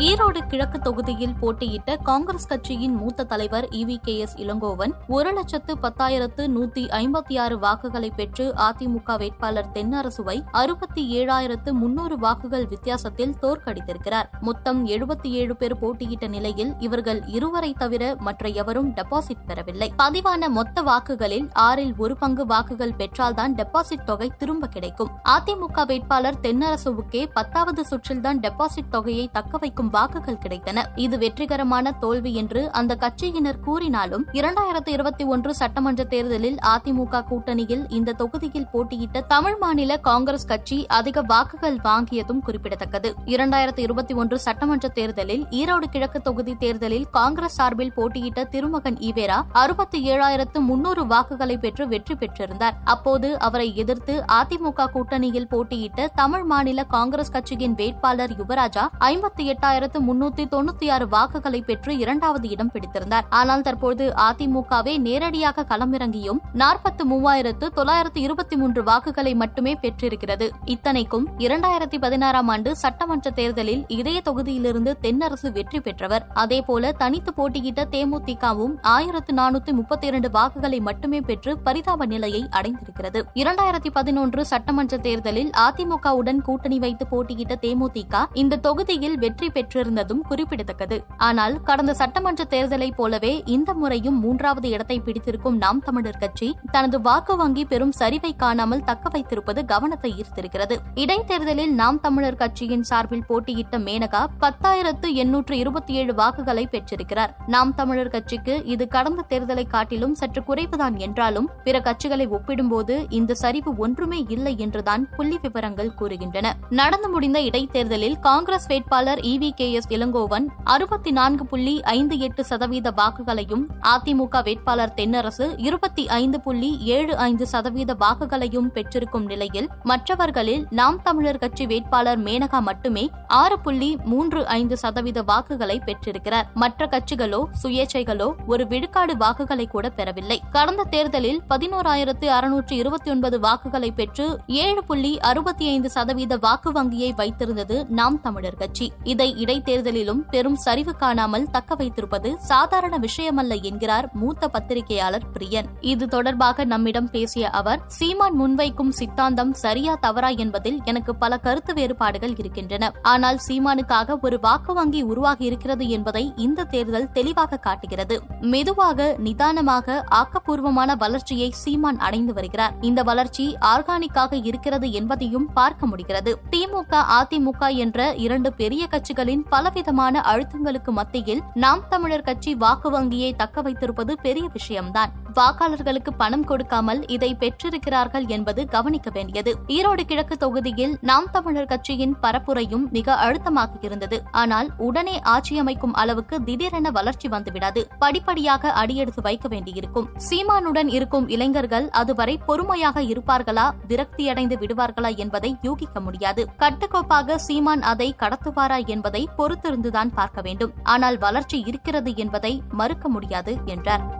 ஈரோடு கிழக்கு தொகுதியில் போட்டியிட்ட காங்கிரஸ் கட்சியின் மூத்த தலைவர் இவி கே எஸ் இளங்கோவன் ஒரு லட்சத்து பத்தாயிரத்து நூத்தி ஐம்பத்தி ஆறு வாக்குகளை பெற்று அதிமுக வேட்பாளர் தென்னரசுவை அறுபத்தி ஏழாயிரத்து முன்னூறு வாக்குகள் வித்தியாசத்தில் தோற்கடித்திருக்கிறார். மொத்தம் எழுபத்தி ஏழு பேர் போட்டியிட்ட நிலையில் இவர்கள் இருவரை தவிர மற்ற எவரும் டெபாசிட் பெறவில்லை. பதிவான மொத்த வாக்குகளில் ஆறில் ஒரு பங்கு வாக்குகள் பெற்றால்தான் டெபாசிட் தொகை திரும்ப கிடைக்கும். அதிமுக வேட்பாளர் தென்னரசுவுக்கே பத்தாவது சுற்றில்தான் டெபாசிட் தொகையை தக்க வாக்குகள் கிடைத்தன. இது வெற்றிகரமான தோல்வி என்று அந்த கட்சியினர் கூறினாலும் இரண்டாயிரத்தி இருபத்தி ஒன்று சட்டமன்ற தேர்தலில் அதிமுக கூட்டணியில் இந்த தொகுதியில் போட்டியிட்ட தமிழ் மாநில காங்கிரஸ் கட்சி அதிக வாக்குகள் வாங்கியதும் குறிப்பிடத்தக்கது. இரண்டாயிரத்தி இருபத்தி ஒன்று சட்டமன்ற தேர்தலில் ஈரோடு கிழக்கு தொகுதி தேர்தலில் காங்கிரஸ் சார்பில் போட்டியிட்ட திருமகன் ஈவேரா அறுபத்தி ஏழாயிரத்து முன்னூறு வாக்குகளை பெற்று வெற்றி பெற்றிருந்தார். அப்போது அவரை எதிர்த்து அதிமுக கூட்டணியில் போட்டியிட்ட தமிழ் மாநில காங்கிரஸ் கட்சியின் வேட்பாளர் யுவராஜா ஐம்பத்தி எட்டாயிரம் எட்டாயிரத்து முன்னூத்தி தொண்ணூத்தி ஆறு வாக்குகளை பெற்று இரண்டாவது இடம் பிடித்திருந்தார். ஆனால் தற்போது அதிமுகவே நேரடியாக களமிறங்கியும் நாற்பத்து மூவாயிரத்து தொள்ளாயிரத்து இருபத்தி மூன்று வாக்குகளை மட்டுமே பெற்றிருக்கிறது. இத்தனைக்கும் இரண்டாயிரத்தி பதினாறாம் ஆண்டு சட்டமன்ற தேர்தலில் இதய தொகுதியிலிருந்து தென்னரசு வெற்றி பெற்றவர். அதேபோல தனித்து போட்டியிட்ட தேமுதிகவும் ஆயிரத்து நானூத்தி முப்பத்தி இரண்டு வாக்குகளை மட்டுமே பெற்று பரிதாப நிலையை அடைந்திருக்கிறது. இரண்டாயிரத்தி பதினொன்று சட்டமன்ற தேர்தலில் அதிமுகவுடன் கூட்டணி வைத்து போட்டியிட்ட தேமுதிக இந்த தொகுதியில் வெற்றி பெற்றிருந்ததும் குறிப்பிடத்தக்கது. ஆனால் கடந்த சட்டமன்ற தேர்தலைப் போலவே இந்த முறையும் மூன்றாவது இடத்தை பிடித்திருக்கும் நாம் தமிழர் கட்சி தனது வாக்கு வங்கி பெரும் சரிவை காணாமல் தக்க வைத்திருப்பது கவனத்தை ஈர்த்திருக்கிறது. இடைத்தேர்தலில் நாம் தமிழர் கட்சியின் சார்பில் போட்டியிட்ட மேனகா பத்தாயிரத்து எண்ணூற்று இருபத்தி ஏழு வாக்குகளை பெற்றிருக்கிறார். நாம் தமிழர் கட்சிக்கு இது கடந்த தேர்தலை காட்டிலும் சற்று குறைவுதான் என்றாலும் பிற கட்சிகளை ஒப்பிடும்போது இந்த சரிவு ஒன்றுமே இல்லை என்றுதான் புள்ளி விவரங்கள் கூறுகின்றன. நடந்து முடிந்த இடைத்தேர்தலில் காங்கிரஸ் வேட்பாளர் E V K S Elangovan அறுபத்தி நான்கு புள்ளி ஐந்து எட்டு சதவீத வாக்குகளையும் அதிமுக வேட்பாளர் தென்னரசு இருபத்தி ஐந்து புள்ளி ஏழு ஐந்து சதவீத வாக்குகளையும் பெற்றிருக்கும் நிலையில் மற்றவர்களில் நாம் தமிழர் கட்சி வேட்பாளர் மேனகா மட்டுமே ஆறு புள்ளி மூன்று ஐந்து சதவீத வாக்குகளை பெற்றிருக்கிறார். மற்ற கட்சிகளோ சுயேட்சைகளோ ஒரு விழுக்காடு வாக்குகளை கூட பெறவில்லை. கடந்த தேர்தலில் பதினோராயிரத்து அறுநூற்று இருபத்தி ஒன்பது வாக்குகளை பெற்று ஏழு புள்ளி அறுபத்தி ஐந்து சதவீத வாக்கு வங்கியை வைத்திருந்தது நாம் தமிழர் கட்சி. இதை இடைத்தேர்தலிலும் பெரும் சரிவு காணாமல் தக்க வைத்திருப்பது சாதாரண விஷயமல்ல என்கிறார் மூத்த பத்திரிகையாளர் பிரியன். இது தொடர்பாக நம்மிடம் பேசிய அவர் சீமான் முன்வைக்கும் சித்தாந்தம் சரியா தவறா என்பதில் எனக்கு பல கருத்து வேறுபாடுகள் இருக்கின்றன. ஆனால் சீமானுக்காக ஒரு வாக்கு வங்கி உருவாகி இருக்கிறது என்பதை இந்த தேர்தல் தெளிவாக காட்டுகிறது. மெதுவாக நிதானமாக ஆக்கப்பூர்வமான வளர்ச்சியை சீமான் அடைந்து வருகிறார். இந்த வளர்ச்சி ஆர்கானிக்காக இருக்கிறது என்பதையும் பார்க்க முடிகிறது. திமுக அதிமுக என்ற இரண்டு பெரிய கட்சிகளின் பலவிதமான அழுத்தங்களுக்கு மத்தியில் நாம் தமிழர் கட்சி வாக்கு வங்கியை தக்க வைத்திருப்பது பெரிய விஷயம்தான். வாக்காளர்களுக்கு பணம் கொடுக்காமல் இதை பெற்றிருக்கிறார்கள் என்பது கவனிக்க வேண்டியது. ஈரோடு கிழக்கு தொகுதியில் நாம் தமிழர் கட்சியின் பரப்புரையும் மிக அழுத்தமாக இருந்தது. ஆனால் உடனே ஆட்சி அமைக்கும் அளவுக்கு திடீரென வளர்ச்சி வந்துவிடாது. படிப்படியாக அடியெடுத்து வைக்க வேண்டியிருக்கும். சீமானுடன் இருக்கும் இளைஞர்கள் அதுவரை பொறுமையாக இருப்பார்களா? விரக்தியடைந்து விடுவார்களா என்பதை யூகிக்க முடியாது. கட்டுக்கோப்பாக சீமான் அதை கடத்துவாரா என்பதை என்பதை பொறுத்திருந்துதான் பார்க்க வேண்டும். ஆனால் வளர்ச்சி இருக்கிறது என்பதை மறுக்க முடியாது என்றார்.